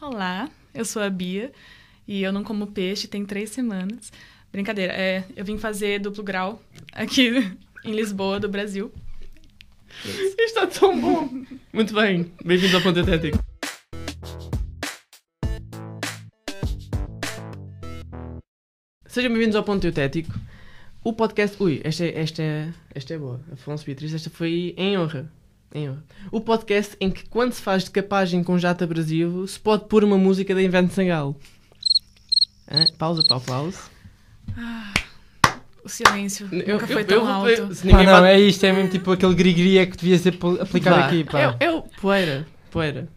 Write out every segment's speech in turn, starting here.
Olá, eu sou a Bia e eu não como peixe tem três semanas. Brincadeira, é, eu vim fazer duplo grau aqui em Lisboa, do Brasil. Isto está tão bom. Muito bem, bem-vindos ao Ponto Atético. Sejam bem-vindos ao Ponto Eutético. O podcast. Ui, esta, é- esta, é- esta é boa. Afonso Beatriz, esta foi em honra. O podcast em que, quando se faz decapagem com jato abrasivo, se pode pôr uma música da Invento Sangal. Hã? Pausa para o aplauso. O silêncio Eu- nunca foi eu- tão eu- alto. eu- Pá, ninguém não, bate- é isto, é mesmo tipo aquele grigria que devia ser aplicado Vá. aqui, pá. É, é o poeira. Poeira.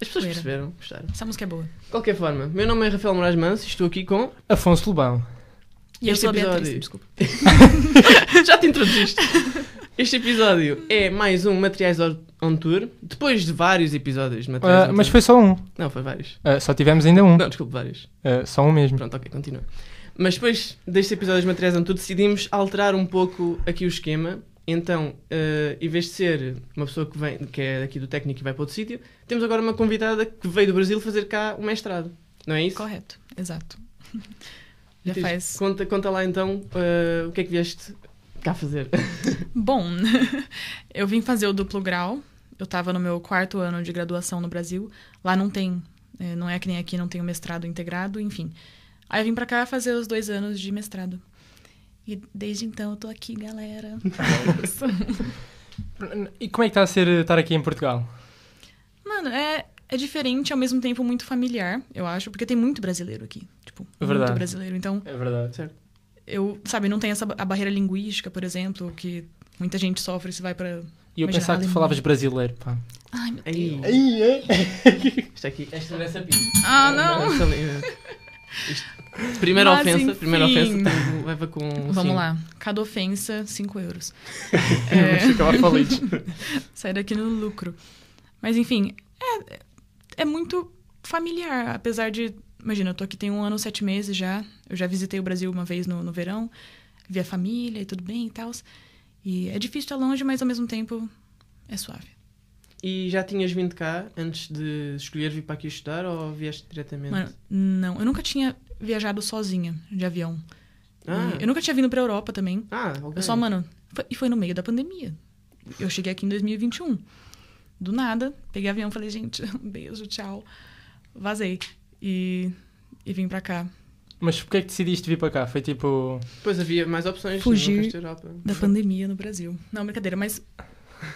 As pessoas Poeira. perceberam, gostaram. Essa música é boa. De qualquer forma, meu nome é Rafael Moraes Manso e estou aqui com. Afonso Lobão. E eu Este sou a Beatriz, episódio- desculpa. Já te introduziste. Este episódio é mais um Materiais on- Tour, depois de vários episódios de Materiais Ah, on mas Tour. foi só um. Não, foi vários. Ah, só tivemos ainda um. Não, desculpe, vários. Ah, só um mesmo. Pronto, ok, continua. Mas depois destes episódios de Materiais on Tour decidimos alterar um pouco aqui o esquema. Então, em vez de ser uma pessoa que, vem, que é aqui do técnico e vai para outro sítio, temos agora uma convidada que veio do Brasil fazer cá o mestrado. Não é isso? Correto, exato. Já faz. Conta, conta lá então o que é que vieste cá fazer. Bom, eu vim fazer o duplo grau. Eu estava no meu quarto ano de graduação no Brasil. Lá não tem, eh, não é que nem aqui, não tem o mestrado integrado, enfim. Aí eu vim pra cá fazer os dois anos de mestrado. E desde então eu tô aqui, galera. É. E como é que está a ser estar aqui em Portugal? Mano, é, é diferente ao mesmo tempo muito familiar, eu acho, porque tem muito brasileiro aqui. Tipo, É muito brasileiro. Então, É verdade. Eu, sabe, não tem essa a barreira linguística, por exemplo, que muita gente sofre se vai pra. E eu Imagina, pensava que tu falavas brasileiro, pá. Ai, meu Aí. Deus. Isto aqui. Esta dessa pia. Ah, não! Essa ali, eh, isto- Primeira Mas, ofensa, enfim. primeira ofensa tem- leva com. Vamos sim. lá. Cada ofensa, 5 euros. É, sai daqui no lucro. Mas, enfim, é, é muito familiar. Apesar de. Imagina, eu tô aqui tem um ano, sete meses já. Eu já visitei o Brasil uma vez no, no verão. Vi a família e tudo bem e tal. E é difícil estar longe, mas ao mesmo tempo é suave. E já tinhas vindo cá antes de escolher vir para aqui estudar ou vieste diretamente? Mano, não. Eu nunca tinha viajado sozinha de avião. ah, Eu nunca tinha vindo pra Europa também. ah, ok. Eu só, mano, foi- e foi no meio da pandemia. Eu cheguei aqui em 2021. Do nada, peguei avião e falei, gente, um beijo, tchau. Vazei. E, e vim pra cá. Mas porquê é que decidiste vir para cá? Foi tipo. Depois havia mais opções Fugir da Europa. Da pandemia no Brasil. Não, brincadeira, mas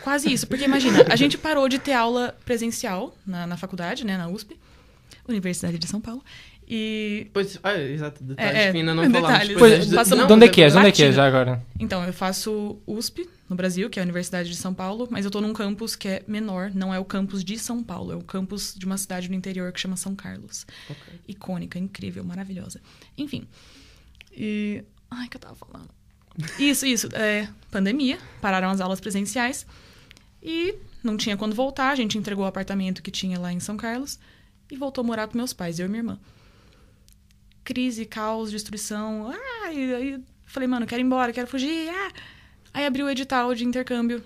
quase isso. Porque imagina, a gente parou de ter aula presencial na, na faculdade, né, na USP, Universidade de São Paulo. E Depois, ah, exato, detalhes É, é, que ainda não detalhes. Pois, Pois, de, de onde é que és? De onde é que Batido. és já agora? Então, eu faço USP no Brasil, que é a Universidade de São Paulo, mas eu tô num campus que é menor, não é o campus de São Paulo, é o campus de uma cidade no interior que chama São Carlos. Ok. Icônica, incrível, maravilhosa. Enfim. E. Ai, que eu tava falando. Isso, isso. É, pandemia, pararam as aulas presenciais e não tinha quando voltar. A gente entregou o apartamento que tinha lá em São Carlos e voltou a morar com meus pais, eu e minha irmã. Crise, caos, destruição. Ah, e aí falei, mano, quero ir embora, quero fugir. Ah. Aí abriu o edital de intercâmbio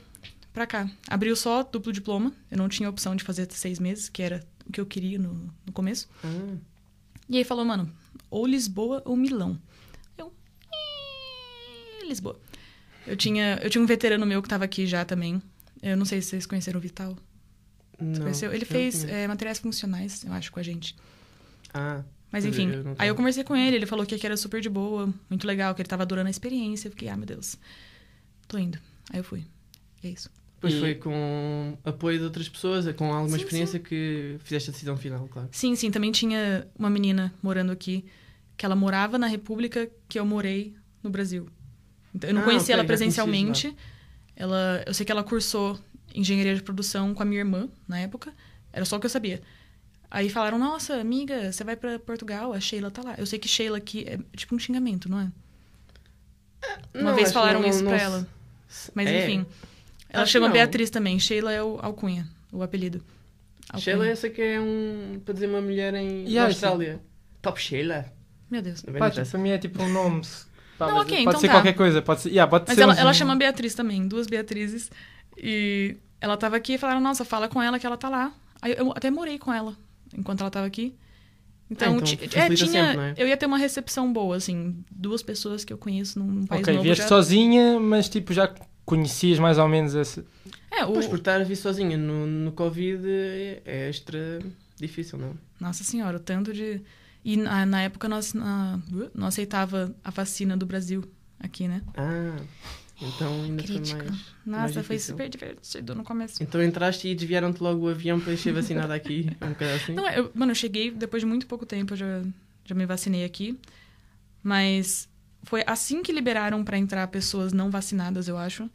pra cá. Abriu só duplo diploma. Eu não tinha opção de fazer seis meses, que era o que eu queria no, no começo. Ah, E aí falou, mano, ou Lisboa ou Milão. Eu. "Ih, Lisboa. Eu tinha, eu tinha um veterano meu que tava aqui já também. Eu não sei se vocês conheceram o Vital. Você não. conheceu? Ele fez é, materiais funcionais, eu acho, com a gente. Ah, Mas enfim, eu aí eu conversei com ele, ele falou que aqui era super de boa, muito legal, que ele tava adorando a experiência. Eu fiquei, ah, meu Deus, tô indo. Aí eu fui. E é isso. depois E- foi com apoio de outras pessoas, com alguma Sim, experiência que fizeste a decisão final, claro. Sim, sim, também tinha uma menina morando aqui, que ela morava na República que eu morei no Brasil. Então, eu não Ah, conhecia ok, ela presencialmente. Ela, eu sei que ela cursou engenharia de produção com a minha irmã na época. Era só o que eu sabia. Aí falaram: "Nossa, amiga, você vai pra Portugal, a Sheila tá lá". Eu sei que Sheila aqui é tipo um xingamento, não é? Uma Não, vez falaram não- isso não pra ela. Mas É. enfim. Ela Acho chama. Beatriz também. Sheila é o alcunha, o apelido. Alcunha. Sheila, essa que é um. para dizer uma mulher em Yeah, Austrália. Top Sheila. Meu Deus. Pá, para mim é tipo um nome. Pá, Não, mas ok, pode então ser tá. qualquer coisa. Pode ser, yeah, pode Mas ser ela, um- ela chama Beatriz também, duas Beatrizes. E ela tava aqui e falaram, nossa, fala com ela que ela tá lá. Aí eu até morei com ela enquanto ela tava aqui. Então, Ah, então facilita é, tinha, sempre, não é? eu ia ter uma recepção boa, assim, duas pessoas que eu conheço num, país ok, novo. vieste já- sozinha, mas tipo já conhecias mais ou menos esse. É, o... Pois, por estar a vir sozinha no, no Covid é, é extra difícil, não? Nossa senhora, o tanto de... E na, na época nós na- não aceitava a vacina do Brasil aqui, né? Ah, então ainda Crítico. foi mais. Nossa, foi difícil. super divertido no começo. Então entraste e desviaram-te logo o avião para ser vacinada aqui, um bocado assim? Não, eu, mano, eu cheguei depois de muito pouco tempo, eu já, já me vacinei aqui. Mas foi assim que liberaram pra entrar pessoas não vacinadas, eu acho.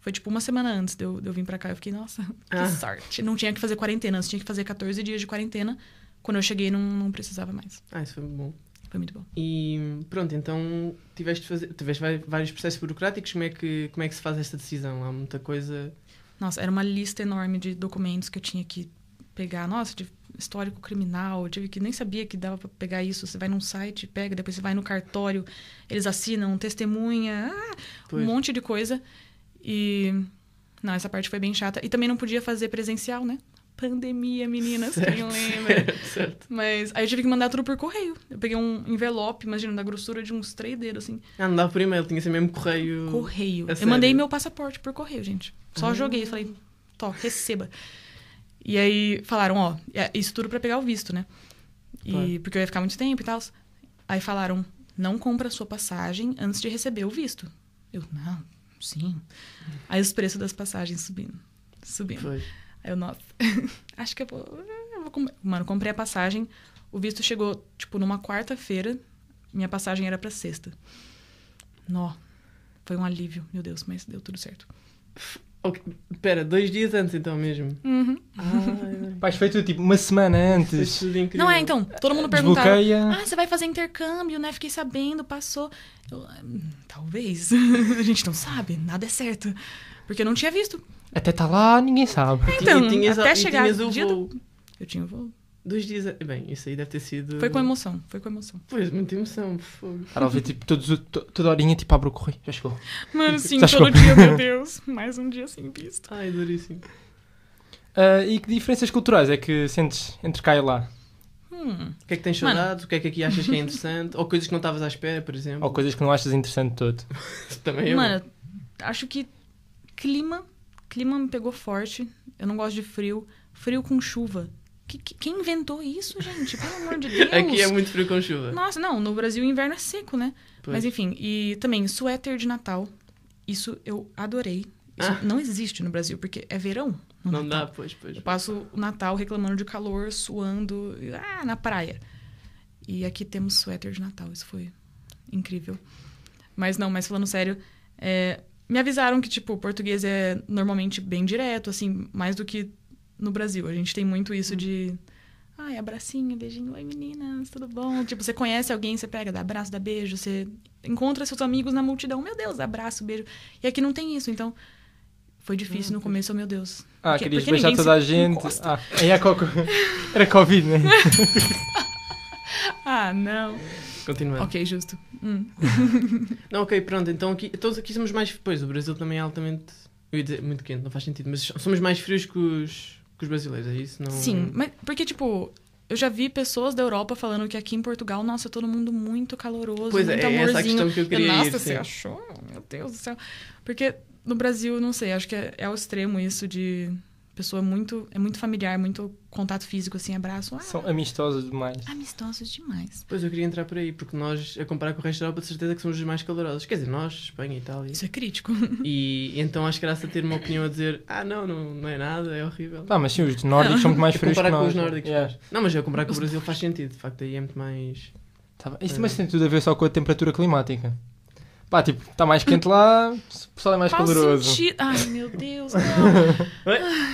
Foi tipo uma semana antes de eu, de eu vir pra cá. Eu fiquei, nossa, que Ah. sorte. Não tinha que fazer quarentena, antes tinha que fazer 14 dias de quarentena. Quando eu cheguei, não, não precisava mais. Ah, isso foi bom. Foi muito bom. E pronto, então tiveste, fazer, tiveste vários processos burocráticos, como é, que, como é que se faz esta decisão? Há muita coisa. Nossa, era uma lista enorme de documentos que eu tinha que pegar. Nossa, de histórico criminal, eu tive que nem sabia que dava pra pegar isso. Você vai num site, pega, depois você vai no cartório, eles assinam testemunha, ah, um monte de coisa. E não, essa parte foi bem chata. E também não podia fazer presencial, né? Pandemia, meninas, quem lembra? certo, certo. Mas aí eu tive que mandar tudo por correio. Eu peguei um envelope, imagina, da grossura de uns três dedos, assim. Ah, não dava por e-mail, tinha ser mesmo correio. Correio. A eu sério? mandei meu passaporte por correio, gente. Só Ah. joguei, falei, tó, receba. E aí falaram, ó, é isso tudo pra pegar o visto, né? E Claro. porque eu ia ficar muito tempo e tal. Aí falaram, não compra sua passagem antes de receber o visto. Eu, não, sim. Aí os preços das passagens subindo. Subindo. Foi. Aí eu, nossa, acho que eu vou, eu vou Mano, comprei a passagem. O visto chegou, tipo, numa quarta-feira. Minha passagem era pra sexta. Nó. Foi um alívio, meu Deus, mas deu tudo certo. Ok, Pera, dois dias antes então mesmo. Uhum. Isto foi tudo tipo uma semana antes. Não é, então, todo mundo perguntava. Desbloqueia. Ah, você vai fazer intercâmbio, né? Fiquei sabendo, passou. Eu, ah, hum, talvez. a gente não sabe, nada é certo. Porque eu não tinha visto. Até está lá, ninguém sabe. E Então, tinhas, até e chegar tinhas o o dia voo. Eu tinha voo. Dois dias. a- Bem, isso aí deve ter sido. Foi com emoção, foi com emoção. Pois, muita emoção. fogo. Estar a ver tipo, todos, o- to- toda horinha, tipo, abre o correio. Já chegou. Mano, sim, Já todo chegou. dia, meu Deus. Mais um dia sem visto. Ai, duríssimo. Ah, e que diferenças culturais é que sentes entre cá e lá? Hum. O que é que tens saudades? O que é que aqui achas que é interessante? Ou coisas que não estavas à espera, por exemplo? Ou coisas que não achas interessante todo? Também eu. Mano, acho que clima. Clima me pegou forte. Eu não gosto de frio. Frio com chuva. Que- que- quem inventou isso, gente? Pelo amor de Deus. Aqui é muito frio com chuva. Nossa, não, no Brasil o inverno é seco, né? Pois. Mas enfim, e também suéter de Natal. Isso eu adorei. Isso Ah. não existe no Brasil, porque é verão. não Natal. dá, pois, pois. Eu passo o Natal reclamando de calor, suando, ah, na praia. E aqui temos suéter de Natal, isso foi incrível. Mas não, mas falando sério, é, me avisaram que, tipo, o português é normalmente bem direto, assim, mais do que no Brasil. A gente tem muito isso de. Ai, abracinho, beijinho, oi meninas, tudo bom? Tipo, você conhece alguém, você pega, dá abraço, dá beijo, você encontra seus amigos na multidão, meu Deus, abraço, beijo. E aqui não tem isso, então foi difícil no começo, oh, meu Deus. Ah, Porque- querias porque beijar toda a gente. Ah, aí é coco. Era Covid, né? Ah, não. Continuando. Ok, justo. Hum. Não, ok, pronto. Então aqui, todos aqui somos mais. Pois, o Brasil também é altamente. Eu ia dizer muito quente, não faz sentido. Mas somos mais frios que os, que os brasileiros, é isso? Não... Sim, mas porque, tipo, eu já vi pessoas da Europa falando que aqui em Portugal, nossa, todo mundo muito caloroso, Pois é, muito é essa amorzinho. questão que eu queria nossa, ir, você achou? Meu Deus do céu. Porque no Brasil, não sei, acho que é, é ao extremo isso de pessoa muito. É muito familiar, muito contato físico, assim, abraço. Ah, São amistosos demais. amistosos demais. Pois eu queria entrar por aí, porque nós, a comparar com o resto da Europa, de certeza que somos os mais calorosos. Quer dizer, nós, Espanha e Itália. Isso é crítico. E então acho graça ter uma opinião a dizer: ah, não, não, não é nada, é horrível. Pá, mas sim, os nórdicos são muito mais frios que comparar com os nórdicos. Yeah. Não, mas eu comparar com o Brasil faz sentido, de facto, aí é muito mais. Tá. Isso também tem tudo a ver só com a temperatura climática. Pá, tipo, está mais quente lá, o pessoal é mais Qual caloroso. Ai, meu Deus, não.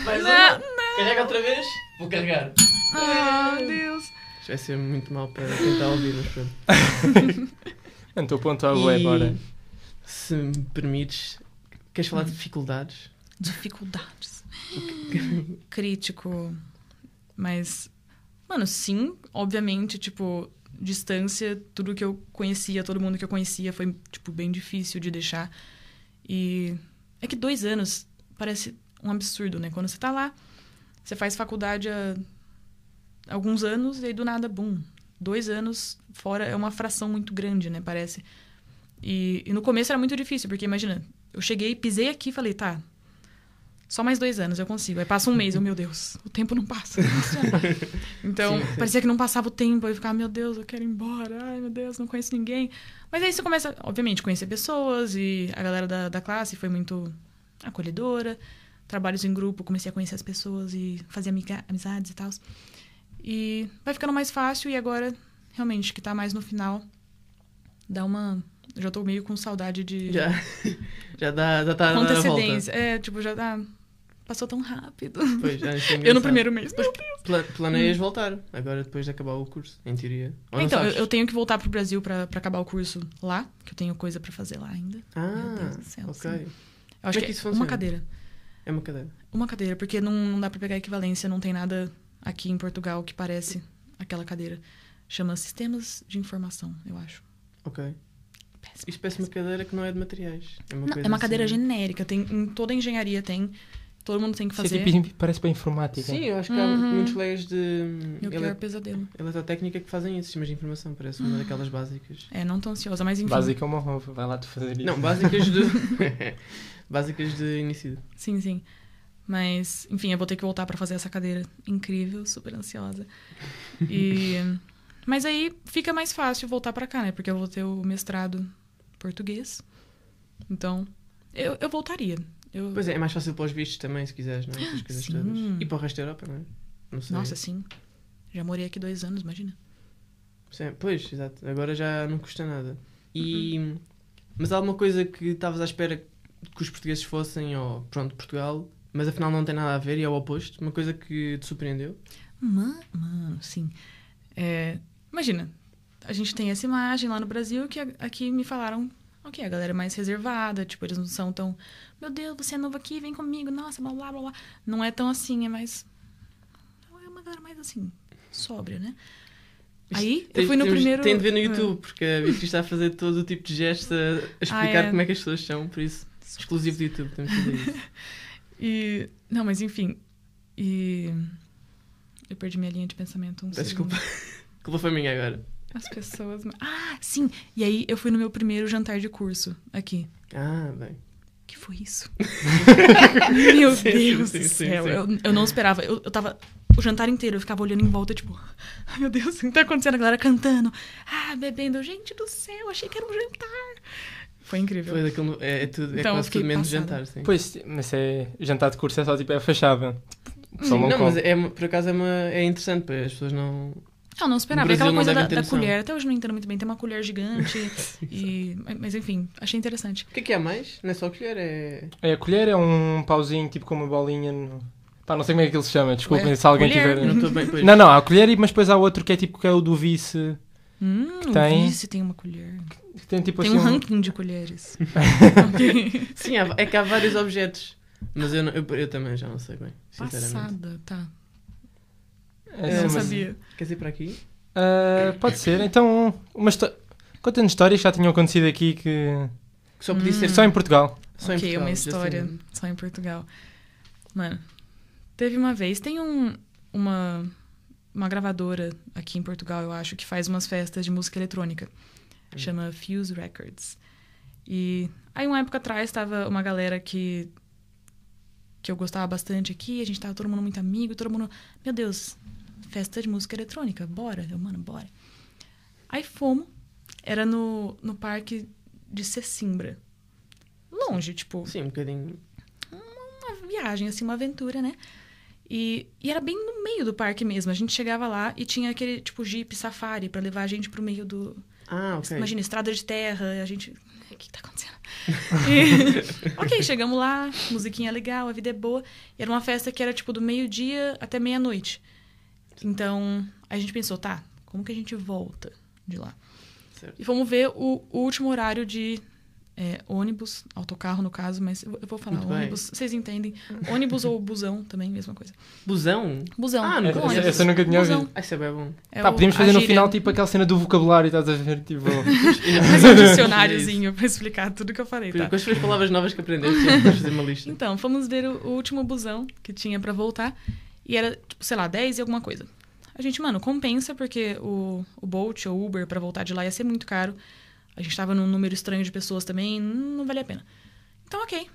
Mais não, Carrega outra vez? Vou carregar. Ah, Deus. Isto vai ser muito mal para quem está a ouvir, mas pronto. Não estou a pontuar o agora. se me permites, queres falar de dificuldades? Dificuldades. Crítico. Mas, mano, sim, obviamente, tipo, distância, tudo que eu conhecia, todo mundo que eu conhecia foi, tipo, bem difícil de deixar. E é que dois anos parece um absurdo, né? Quando você tá lá, você faz faculdade há alguns anos, e aí do nada, bum. Dois anos fora é uma fração muito grande, né? Parece. E, e no começo era muito difícil, porque imagina, eu cheguei, pisei aqui e falei, tá, só mais dois anos eu consigo. Aí passa um mês, eu, meu Deus, o tempo não passa. não então, Sim, parecia que não passava o tempo. Aí eu ficava, meu Deus, eu quero ir embora. Ai, meu Deus, não conheço ninguém. Mas aí você começa, obviamente, conhecer pessoas. E a galera da, da classe foi muito acolhedora. Trabalhos em grupo, comecei a conhecer as pessoas e fazer amizades e tal. E vai ficando mais fácil. E agora, realmente, que tá mais no final, dá uma... Já tô meio com saudade de... Já, já dá, já tá antecedência. É, tipo, já dá... Passou tão rápido. Pois, isso Eu no primeiro mês. Pla- planeias voltar, agora depois de acabar o curso, em teoria. Ou Então, eu, tenho que voltar pro Brasil pra, pra acabar o curso lá, que eu tenho coisa pra fazer lá ainda. Ah, Meu Deus do céu, ok. sim. Eu acho é que, que isso é uma cadeira. É uma cadeira. Uma cadeira, porque não, não dá pra pegar equivalência, não tem nada aqui em Portugal que parece aquela cadeira. Chama Sistemas de Informação, eu acho. Ok. Péssimo. Isto parece uma cadeira que não é de materiais. É uma, Não, é uma cadeira assim- genérica, tem, em toda a engenharia tem. Todo mundo tem que é fazer. tipo, parece para informática. Sim, eu acho que há Uhum. muitos colegas de Meu pior ele- pesadelo. eletrotécnica que fazem isso, sistemas de informação. Parece uma daquelas básicas. É, não tô ansiosa, mas enfim. Básica é uma roupa, vai lá tu fazer isso. Não, básicas de. básicas de início. Sim, sim. Mas, enfim, eu vou ter que voltar pra fazer essa cadeira incrível, super ansiosa. E mas aí fica mais fácil voltar pra cá, né? Porque eu vou ter o mestrado português. Então, eu, eu voltaria. Eu, Pois é, é mais fácil para os vistos também, se quiseres, não é? Coisas Sim. todas. E para o resto da Europa, não é? Não sei. Nossa, sim. Já morei aqui dois anos, imagina. Sim, Pois, exato. Agora já não custa nada. E... Uhum. Mas há alguma coisa que estavas à espera que os portugueses fossem, ou pronto, Portugal, mas afinal não tem nada a ver e é o oposto? Uma coisa que te surpreendeu? Mano, mano sim. É, imagina, a gente tem essa imagem lá no Brasil que aqui me falaram, ok, a galera é mais reservada, tipo, eles não são tão, meu Deus, você é novo aqui, vem comigo, nossa, blá blá blá blá. Não é tão assim, é mais. É uma galera mais assim, sóbria, né? Aí, eu fui no primeiro. Tem de ver no Ah, YouTube, porque a Beatriz está a fazer todo o tipo de gestos a, a explicar é. como é que as pessoas são, por isso, exclusivo do YouTube, temos que fazer isso. E. Não, mas enfim. E. Eu perdi minha linha de pensamento. Um segundo. desculpa. Culpa foi minha agora. As pessoas. Ah, sim! E aí eu fui no meu primeiro jantar de curso aqui. Ah, bem. que foi isso? Meu Sim, Deus sim, do sim, céu. sim. Eu, eu não esperava. Eu, eu tava. O jantar inteiro eu ficava olhando em volta, tipo, ai meu Deus, o que tá acontecendo? A galera cantando, ah, bebendo. Gente do céu, achei que era um jantar. Foi incrível. Foi daquele, é, é tudo, é Então, quase tudo menos passada. jantar, sim. Pois, mas é jantar de curso é só tipo é a fachada. Não, não, mas é, uma- por acaso é, uma, é interessante, para as pessoas não. Eu não esperava. Aquela coisa da, da colher. Até hoje não entendo muito bem. Tem uma colher gigante. e, mas enfim, achei interessante. O que é que há mais? Não é só colher, é. É, a colher é um pauzinho tipo com uma bolinha. No... Pá, não sei como é que ele se chama, desculpem Ué, se alguém colher? Tiver. não bem. Pois. Não, não, há a colher, e- mas depois há outro que é tipo que é o do vice. Hum, Tem. o vice tem uma colher. Que tem tipo Tem assim. um ranking de colheres. Sim, é que há vários objetos. Mas eu, não- eu, eu também já não sei bem. Passada, tá. É, É, não sabia. Queres ir para aqui? Ah, pode ser. Então, uma histó- conta-nos histórias que já tinham acontecido aqui que. Que só podia Hum. ser Só em Portugal. só em ok, Portugal, uma história só em Portugal. Mano, teve uma vez, tem um, uma, uma gravadora aqui em Portugal, eu acho, que faz umas festas de música eletrônica. Hum. Chama Fuse Records. E aí, uma época atrás, tava uma galera que que eu gostava bastante aqui, a gente tava todo mundo muito amigo, todo mundo, meu Deus, festa de música eletrônica, bora. Eu, mano, bora. Aí fomos, era no, no parque de Cecimbra. Longe, tipo, Sim, um bocadinho. uma viagem, assim, uma aventura, né? E, e era bem no meio do parque mesmo. A gente chegava lá e tinha aquele, tipo, jeep safari pra levar a gente pro meio do... Ah, ok. Imagina, estrada de terra, a gente... O que tá acontecendo? E- ok, chegamos lá, musiquinha legal, a vida é boa. E era uma festa que era, tipo, do meio-dia até meia-noite. Então, a gente pensou, tá, como que a gente volta de lá? Certo. E fomos ver o, o último horário de é, ônibus, autocarro no caso, mas eu, eu vou falar Muito bem. ônibus, vocês entendem. Ônibus ou busão também, mesma coisa. Busão? Busão. Ah, nunca Essa, essa eu nunca tinha Busão. ouvido. Ah, isso é bem bom. É o- podíamos a fazer no gíria. final tipo aquela cena do vocabulário, estás a ver? Tipo. Um dicionáriozinho pra explicar tudo que eu falei, tá? Com as três palavras novas que aprendeste, fazer uma lista. Então, fomos ver o, o último busão que tinha pra voltar. E era, tipo, sei lá, 10 e alguma coisa. A gente, mano, compensa porque o, o Bolt ou Uber pra voltar de lá ia ser muito caro. A gente tava num número estranho de pessoas também, não valia a pena. Então, ok.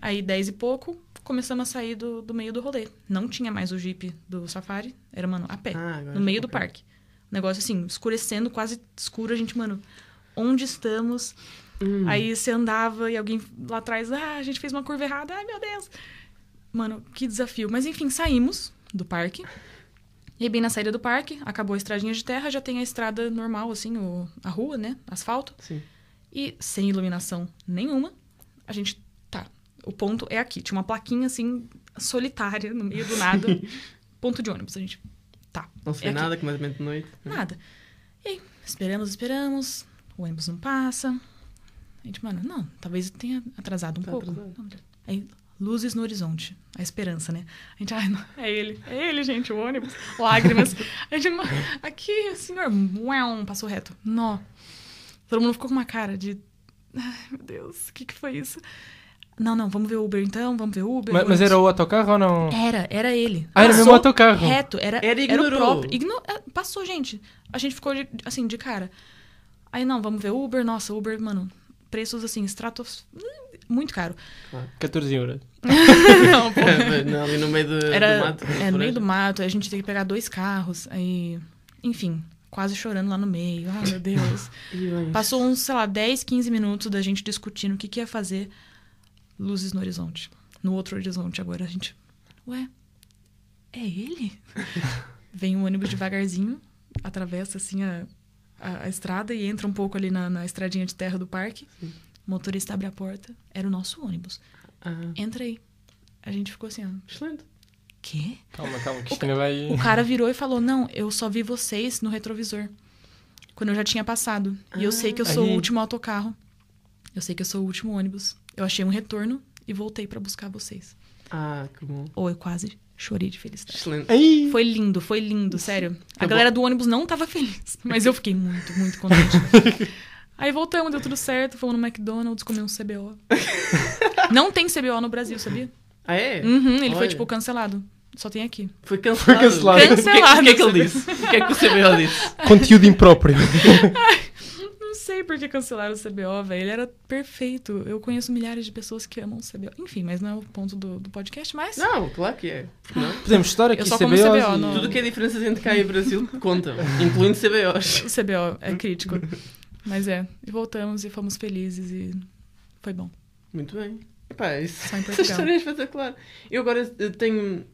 Aí, 10 e pouco, começamos a sair do, do meio do rolê. Não tinha mais o Jeep do Safari, era, mano, a pé, Ah, no meio do parque. Negócio assim, escurecendo, quase escuro, a gente, mano, onde estamos? Hum. Aí você andava e alguém lá atrás, ah, a gente fez uma curva errada, ai meu Deus. Mano, que desafio. Mas enfim, saímos do parque. E aí, bem na saída do parque, acabou a estradinha de terra, já tem a estrada normal, assim, o, a rua, né? Asfalto. Sim. E sem iluminação nenhuma, a gente tá. O ponto é aqui. Tinha uma plaquinha, assim, solitária, no meio do nada. ponto de ônibus. A gente, tá. Não se É aqui. nada, completamente de noite. Nada. E aí, esperamos, esperamos. O ônibus não passa. A gente, mano, não, talvez tenha atrasado um Tá pouco. atrasado. Aí, luzes no horizonte. A esperança, né? A gente, ai, não, é ele. É ele, gente, o ônibus. Lágrimas. A gente, "Mas aqui, senhor. Uau, passou reto. Nó. Todo mundo ficou com uma cara de. Ai, meu Deus, o que, que foi isso? Não, não, vamos ver Uber então, vamos ver Uber. Mas, mas era o autocarro ou não? Era, era ele. Ah, era mesmo o autocarro. Reto, era, Era, era, o próprio. Igno- é, Passou, gente. A gente ficou, de- assim, de cara. Aí, não, vamos ver Uber. Nossa, Uber, mano, preços, assim, stratos... Muito caro. 14 euros. não, pô. Não, ali no meio do, Era, do mato. é, no meio do mato. Aí a gente teve que pegar dois carros. Aí, enfim, quase chorando lá no meio. Ah, meu Deus. Passou uns, sei lá, 10, 15 minutos da gente discutindo o que, que ia fazer. Luzes no horizonte. No outro horizonte agora. A gente, ué, é ele? Vem um ônibus devagarzinho, atravessa assim a, a, a estrada e entra um pouco ali na, na estradinha de terra do parque. Sim. O motorista abre a porta. Era o nosso ônibus. Ah, Entra aí. A gente ficou assim, ó. excelente. Quê? Calma, calma, Cristina vai. O cara virou e falou: Não, eu só vi vocês no retrovisor. Quando eu já tinha passado. E eu sei que eu sou Aí. o último autocarro. Eu sei que eu sou o último ônibus. Eu achei um retorno e voltei pra buscar vocês. Ah, que bom. Ou eu quase chorei de felicidade. Excelente. Foi foi lindo, foi lindo, sério. A galera do ônibus não tava feliz, mas eu fiquei muito, muito contente. Aí voltamos, deu tudo certo, fomos no McDonald's, comer um CBO. Não tem CBO no Brasil, sabia? Ah, é? Uhum, ele foi, Olha. tipo, cancelado. Só tem aqui. Foi cancelado. cancelado. O que, é que- o que é que ele Cancelado. disse? O que é que o CBO disse? Conteúdo impróprio. Não sei por que cancelaram o CBO, velho. Ele era perfeito. Eu conheço milhares de pessoas que amam o CBO. Enfim, mas não é o ponto do, do podcast, mas... Não, claro que é. Não. Podemos estar aqui Eu só como CBO, e- não- Tudo que é diferença entre cá e Brasil conta, incluindo CBOs. O CBO é crítico. Mas é. E voltamos e fomos felizes e foi bom. Muito bem. Epá, isso, Só em essa história é espetacular. Eu agora eh, tenho.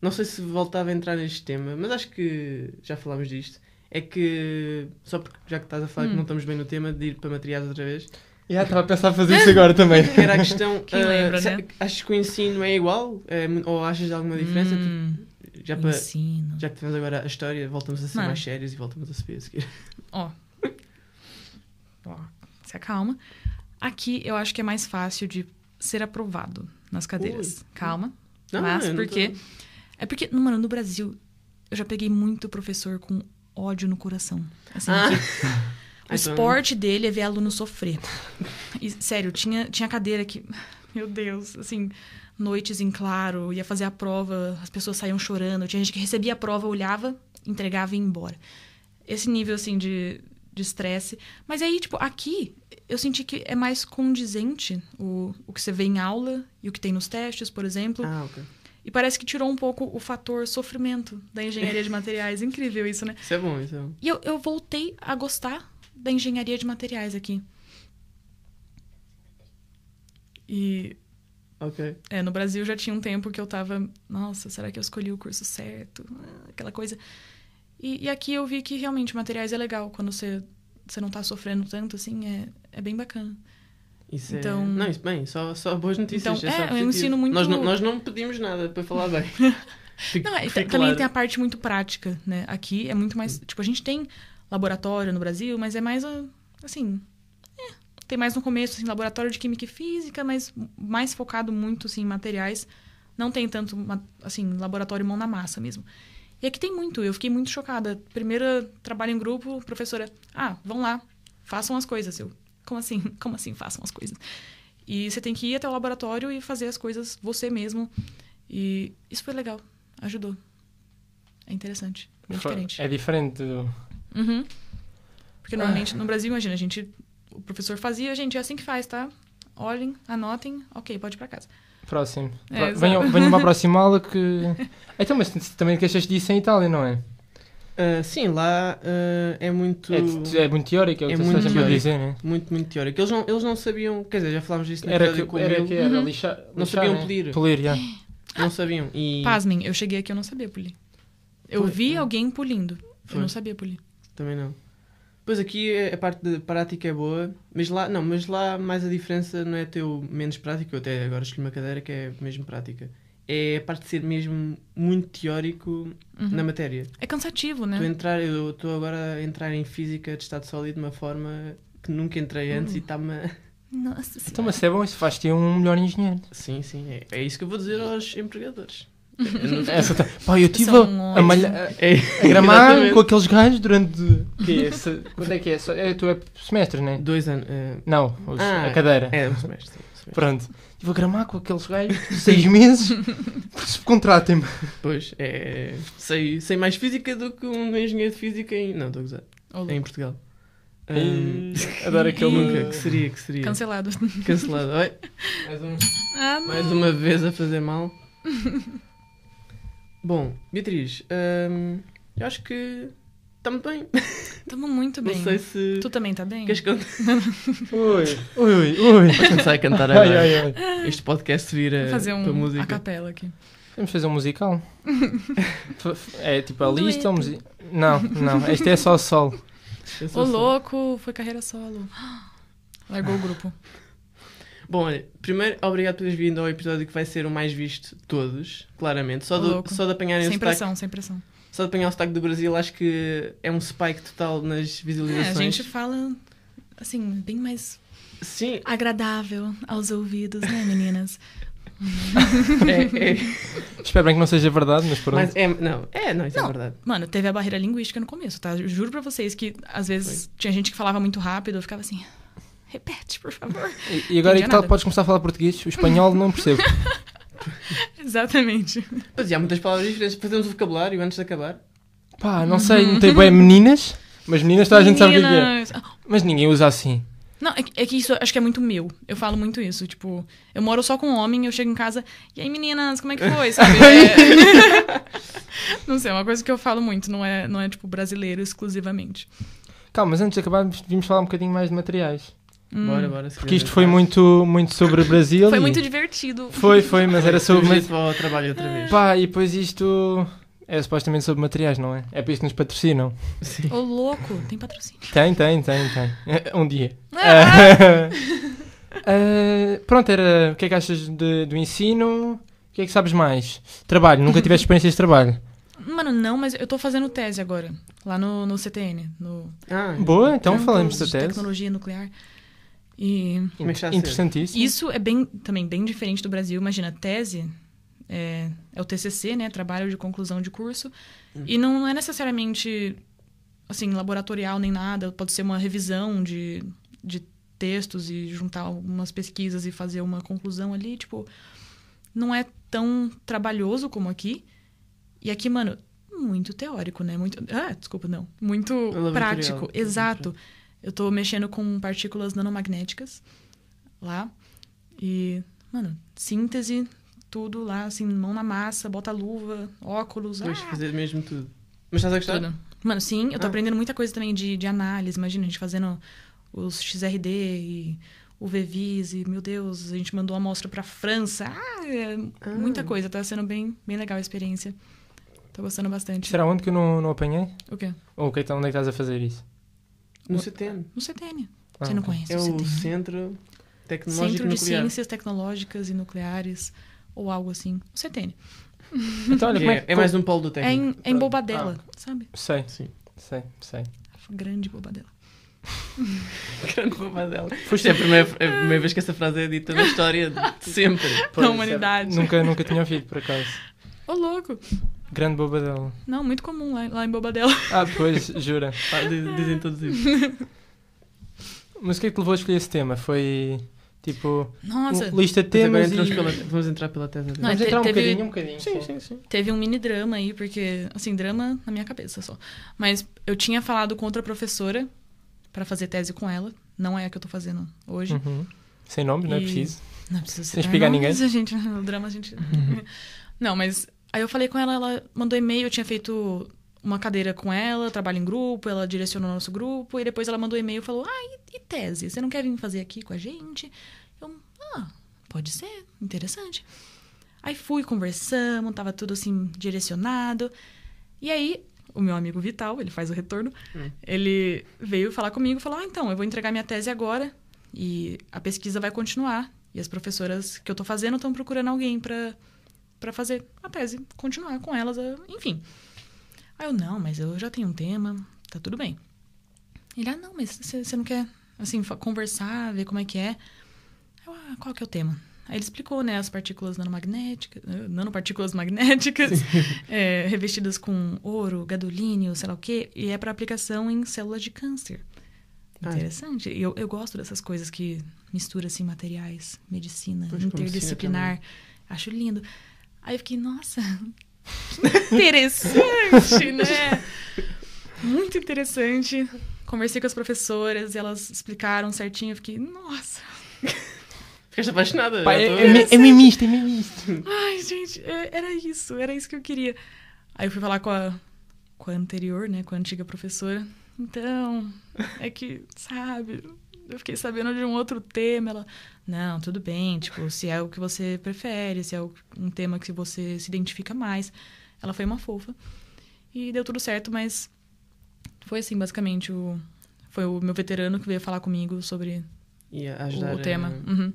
Não sei se voltava a entrar neste tema, mas acho que já falámos disto. É que, só porque já que estás a falar que Hum. não estamos bem no tema, de ir para materiais outra vez, Já estava a pensar a fazer isso agora também. que era a questão. Quem eh, lembra, se- né? Achas que o ensino é igual? É ou achas alguma diferença? Hum, já, para, ensino. já que tivemos agora a história, voltamos a ser Mano. mais sérios e voltamos a subir a seguir. Ó. Ó, se acalma. Aqui eu acho que é mais fácil de ser aprovado nas cadeiras. Ui. Calma. Não, Mas porque- tô- É porque, mano, no Brasil, eu já peguei muito professor com ódio no coração. Assim, Ah. que o então- esporte dele é ver aluno sofrer. E, sério, tinha, tinha cadeira que. Meu Deus, assim, noites em claro, ia fazer a prova, as pessoas saíam chorando. Tinha gente que recebia a prova, olhava, entregava e ia embora. Esse nível, assim, de de estresse. Mas aí, tipo, aqui, eu senti que é mais condizente o, o que você vê em aula e o que tem nos testes, por exemplo. Ah, ok. E parece que tirou um pouco o fator sofrimento da engenharia de materiais. Incrível isso, né? Isso é bom, isso é bom. E eu, eu voltei a gostar da engenharia de materiais aqui. E Ok. é, no Brasil já tinha um tempo que eu tava, nossa, será que eu escolhi o curso certo? Ah, Aquela coisa. E, e aqui eu vi que realmente materiais é legal. Quando você, você não tá sofrendo tanto, assim, é, é bem bacana. Isso Então- é... Não, isso bem, só, só boas notícias. Então, é, só é, eu ensino muito- Nós não, nós não pedimos nada para falar bem. Fique- Não, é, fique também claro. tem a parte muito prática, né? Aqui é muito mais. Tipo, a gente tem laboratório no Brasil, mas é mais ah, assim. é, tem mais no começo, assim, laboratório de química e física, mas mais focado muito assim, em materiais. Não tem tanto, assim, laboratório mão na massa mesmo. E aqui tem muito, eu fiquei muito chocada. Primeiro trabalho em grupo, professora, ah, vão lá, façam as coisas. Eu, como assim? Como assim façam as coisas? E você tem que ir até o laboratório e fazer as coisas você mesmo. E isso foi legal, ajudou. É interessante. Bem diferente. É diferente do... Uhum. Porque normalmente no Brasil, imagina, a gente. O professor fazia, gente, é assim que faz, tá? Olhem, anotem, ok, pode ir pra casa. próximo. É, venham, venham para a próxima aula que... Então, mas também queixas disso em Itália, não é? Ah, sim, lá ah, é muito. É, é muito teórico, é o que É muito sempre a teórico. dizer, né? Muito, muito teórico. Eles não, eles não sabiam, quer dizer, já falámos disso na Era que, com era que era Uhum. lixar, Não lixar, sabiam né? polir. Polir, já. não sabiam. E Pasmem, eu cheguei aqui e eu não sabia polir. Eu Foi. vi alguém polindo. Foi. Eu não sabia polir. também não. Pois aqui é- a parte da prática é boa, mas lá, não, mas lá mais a diferença não é ter o menos prático, eu até agora escolhi uma cadeira que é mesmo prática. É a parte de ser mesmo muito teórico Uhum. na matéria. É cansativo, né? entrar, eu estou agora a entrar em física de estado sólido de uma forma que nunca entrei antes Hum. e está-me. Nossa Então, mas isso é bom, isso faz-te um melhor engenheiro. Sim, sim, é, é isso que eu vou dizer aos empregadores. Eu não- Essa tá- Pá, eu estive São a, malha- a- É, a gramar com aqueles gajos durante. Que é esse- quando é que é? É? Tu é semestre, né? Dois anos. eh, Não, os- Ah, a cadeira. é, um semestre. Um. Pronto. Estive a gramar com aqueles gajos seis meses. Contratem-me. Pois, é, sei, sei mais física do que um engenheiro de física em... Não, estou a gozar. Ô, louco. Em Portugal. E- Ahm, Adoro aquele. nunca, que seria, que seria. Cancelado. Cancelado. Oi, mais, um, Ah, mais uma vez a fazer mal. Bom, Beatriz, ahm, eu acho que está muito bem. Tamo muito bem. Não sei se... Tu também tá bem? Queres can- Ui, ui, ui. Vamos começar a cantar Ai, agora. ai, ai. Este podcast vira fazer para um música. a capela aqui. Vamos fazer um musical. É tipo a Um lista ou dueto. musical? Não, não. Este é só sol. Eu sou Ô, só- louco, foi carreira solo. Largou o grupo. Bom, olha, primeiro, obrigado por teres vindo ao episódio que vai ser o mais visto de todos, claramente. Só, do, só de apanharem o Sem sotaque, pressão, sem pressão. Só de apanhar o sotaque do Brasil, acho que é um spike total nas É, visualizações. a gente fala, assim, bem mais Sim, agradável aos ouvidos, né, meninas? é, é, Espero bem que não seja verdade, mas pronto. mas é, não, é, não, isso é Não. verdade. Mano, teve a barreira linguística no começo, tá? Eu juro pra vocês que, às vezes, tinha gente que falava muito rápido, eu ficava assim... Repete, por favor. E, e agora Entendi que tal nada. podes começar a falar português? O espanhol não percebo. Exatamente. Mas e há muitas palavras diferentes. Fazemos o vocabulário antes de acabar. Pá, não sei, não tem bem meninas, mas meninas toda a gente sabe o que é é. Meninas. Mas ninguém usa assim. Não, é que, é que isso acho que é muito meu. Eu falo muito isso. Tipo, eu moro só com um homem, eu chego em casa, e aí meninas, como é que foi? Sabe? É- não sei, é uma coisa que eu falo muito, não é, não é tipo brasileiro exclusivamente. Calma, mas antes de acabar, vimos falar um bocadinho mais de materiais. Hum. Bora, bora. se Porque isto foi muito, muito sobre o Brasil. Foi e- muito divertido. Foi, foi, mas era sobre. Mas vou ao trabalho outra vez. Pá, e depois isto é supostamente sobre materiais, não é? É para isso que nos patrocinam. Sim. Ô, louco, tem patrocínio. Tem, tem, tem, tem. É, Um dia. Ah! Ah, pronto, era. O que é que achas de- do ensino? O que é que sabes mais? Trabalho, nunca tiveste experiência de trabalho. Mano, não, mas eu tô fazendo tese agora. Lá no, no CTN, no Ah, Boa, então Campus falamos da de tese. Tecnologia nuclear. E? Interessantíssimo. Isso é bem, também bem diferente do Brasil. Imagina, tese é, é o TCC, né? Trabalho de conclusão de curso. E não é necessariamente, assim, laboratorial nem nada. Pode ser uma revisão de, de textos e juntar algumas pesquisas e fazer uma conclusão ali. Tipo, não é tão trabalhoso como aqui. E aqui, mano, muito teórico, né? Muito, ah, desculpa, não. Muito prático. Exato. Eu tô mexendo com partículas nanomagnéticas lá. E, mano, síntese, tudo lá, assim, mão na massa, bota luva, óculos. Vais ah, fazer mesmo tudo. Mas estás a gostar? tudo. Mano, sim, eu tô Ah. aprendendo muita coisa também de, de análise. Imagina, a gente fazendo os XRD e o VVIS e, meu Deus, a gente mandou a amostra pra França. Ah, é Ah. muita coisa. Tá sendo bem, bem legal a experiência. Tô gostando bastante. Será onde que eu não, não apanhei? O quê? Ou o que é que- onde é que estás a fazer isso? No CTN. No CTN. Ah, Você não conhece É o o CTN? Centro Tecnológico Centro de Nuclear. Ciências Tecnológicas e Nucleares, ou algo assim. O CTN. Então, olha, é, é, é mais um polo do É técnico. em, é em Pronto. Bobadela, sabe? Sei, Sim. sei, sei. Grande Bobadela. Grande bobadela. É a primeira, a primeira vez que essa frase é dita na história de sempre. Pois, humanidade. é, nunca, nunca tinha ouvido, por acaso. Ô, louco! Grande bobadela. Não, muito comum lá, lá em Bobadela. Ah, pois, jura. Ah, diz- Dizem todos isso. Mas o que é que te levou a escolher esse tema? Foi Tipo, Nossa, um- lista de Mas temas e... pela, vamos entrar pela tese Não, dele. Vamos te- entrar um teve- bocadinho, um bocadinho. Sim, sim, sim. teve um mini drama aí, porque, assim, drama na minha cabeça só. Mas eu tinha falado com outra professora pra fazer tese com ela. Não é a que eu tô fazendo hoje. Uhum. Sem nome, não é E- preciso. Não precisa Sem citar explicar nomes, ninguém. A gente, no drama a gente. Não, mas aí eu falei com ela, ela mandou e-mail, eu tinha feito uma cadeira com ela, trabalho em grupo, ela direcionou o nosso grupo, e depois ela mandou e-mail e falou: Ah, e, e tese? Você não quer vir fazer aqui com a gente? Eu, ah, pode ser, interessante. Aí fui, conversamos, tava tudo assim, direcionado. E aí, o meu amigo Vital, ele faz o retorno, Hum. ele veio falar comigo e falou: Ah, então, eu vou entregar minha tese agora e a pesquisa vai continuar. E as professoras que eu tô fazendo estão procurando alguém pra, pra fazer a tese, continuar com elas, a- enfim. Aí eu, não, mas eu já tenho um tema, tá tudo bem. Ele, ah, não, mas você não quer, assim, conversar, ver como é que é? Eu, ah, qual que é o tema? Aí ele explicou, né, as partículas nanomagnéticas, eh, nanopartículas magnéticas, eh, revestidas com ouro, gadolínio, sei lá o quê, e é para aplicação em células de câncer. Ah, é. Interessante. E Eu, eu gosto dessas coisas que mistura assim materiais, medicina, medicina interdisciplinar. Acho lindo. Aí eu fiquei, nossa, que interessante, né? Muito interessante. Conversei com as professoras e elas explicaram certinho. Eu fiquei, nossa. Ficaste apaixonada. Pá, já é, tô é, é mimista, é mimista. Ai, gente, é- era isso, era isso que eu queria. Aí eu fui falar com a, com a anterior, né, com a antiga professora. Então, é que, sabe, eu fiquei sabendo de um outro tema. Ela, não, tudo bem, tipo, se é o que você prefere, se é um tema que você se identifica mais. Ela foi uma fofa. E deu tudo certo, mas foi assim, basicamente, o, foi o meu veterano que veio falar comigo sobre E o tema. a- Uhum.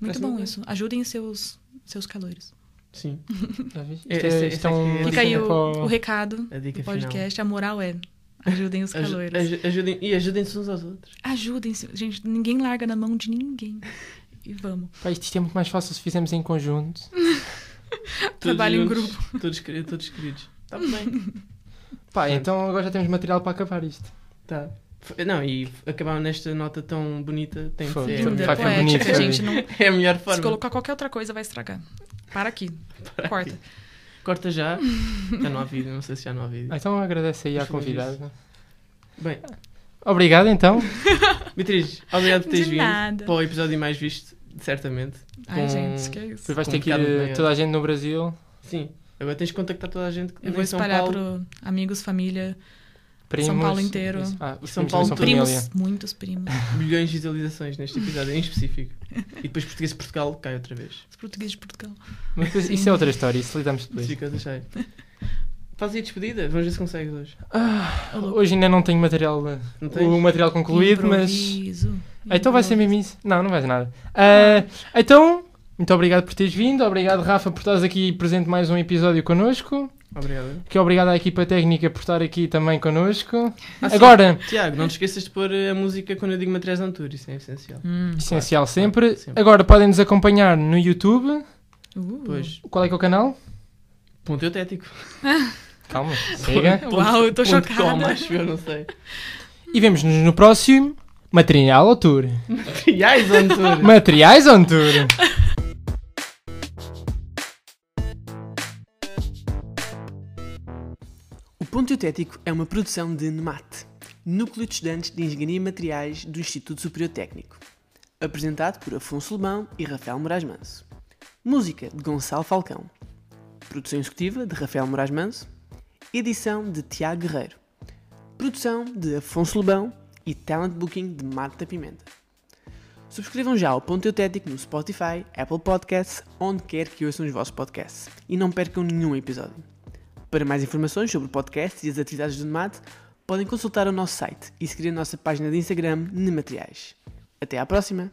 Muito bom isso. Ajudem seus, seus calores. Sim. É, é, é é- Fica aí é o, o recado dica do final. podcast. A moral é ajudem os calores. aju- ajudem, e ajudem-se uns aos outros. Ajudem-se. Gente, ninguém larga na mão de ninguém. E vamos. Pá, isto é muito mais fácil se fizermos em conjunto. Trabalho em juntos, grupo. Todos, queridos, todos queridos. Está bem. Pá, então agora já temos material para acabar isto. Tá. Não, e acabar nesta nota tão bonita tem que Foi, ser. Linda, vai ficar bonito, gente. Não, É a melhor forma. se colocar qualquer outra coisa, vai estragar. Para aqui. Para Corta. aqui. Corta já. já não há vídeo, não sei se já não há vídeo. Ah, Então agradece aí à convidada. Bem, Obrigado então. Beatriz, obrigado por teres De vindo nada. para o episódio mais visto, certamente. Ai, Com- gente, que é isso. Depois vais ter que ir toda a gente no Brasil. Sim. Agora tens de contactar toda a gente que Eu vou em São espalhar Paulo. para amigos, família, Primos. São Paulo inteiro. Isso. Ah, os São primos Paulo são todo. família. primos, muitos primos. milhões de visualizações neste episódio em específico. E depois português de Portugal cai outra vez. Os portugueses de Portugal. Mas depois- Sim. isso é outra história, isso lidamos depois. fica a deixar. Faz aí a despedida, vamos ver se consegues hoje. Louco. Hoje ainda não tenho material, Não o material concluído, mas. Improviso, Ah, Então vai ser mesmo isso? Não, não vai ser nada. Ah, então, muito obrigado por teres vindo. Obrigado, Rafa, por estares aqui presente mais um episódio connosco. Obrigado. Que obrigado à equipa técnica por estar aqui também connosco. Ah. Agora, Tiago, não te esqueças de pôr a música quando eu digo materiais de tour, isso é essencial. Hum. essencial sempre. sempre. Agora podem nos acompanhar no YouTube. Uh. Pois, Qual é que é o canal? ponto eutético. Calma, siga. Uau, Ponto Com, chocada. acho eu, não sei. E vemos-nos no próximo Material on Tour. Materiais on tour. Materiais on Tour. Ponto Eutético é uma produção de NEMAT, Núcleo de Estudantes de Engenharia e Materiais do Instituto Superior Técnico. Apresentado por Afonso Lebão e Rafael Moraes Manso. Música de Gonçalo Falcão. Produção executiva de Rafael Moraes Manso. Edição de Tiago Guerreiro. Produção de Afonso Lebão e Talent Booking de Marta Pimenta. Subscrevam já o Ponto Eutético no Spotify, Apple Podcasts, onde quer que ouçam os vossos podcasts. E não percam nenhum episódio. Para mais informações sobre o podcast e as atividades do NEMAT, podem consultar o nosso site e seguir a nossa página de Instagram Nemateriais. Até à próxima!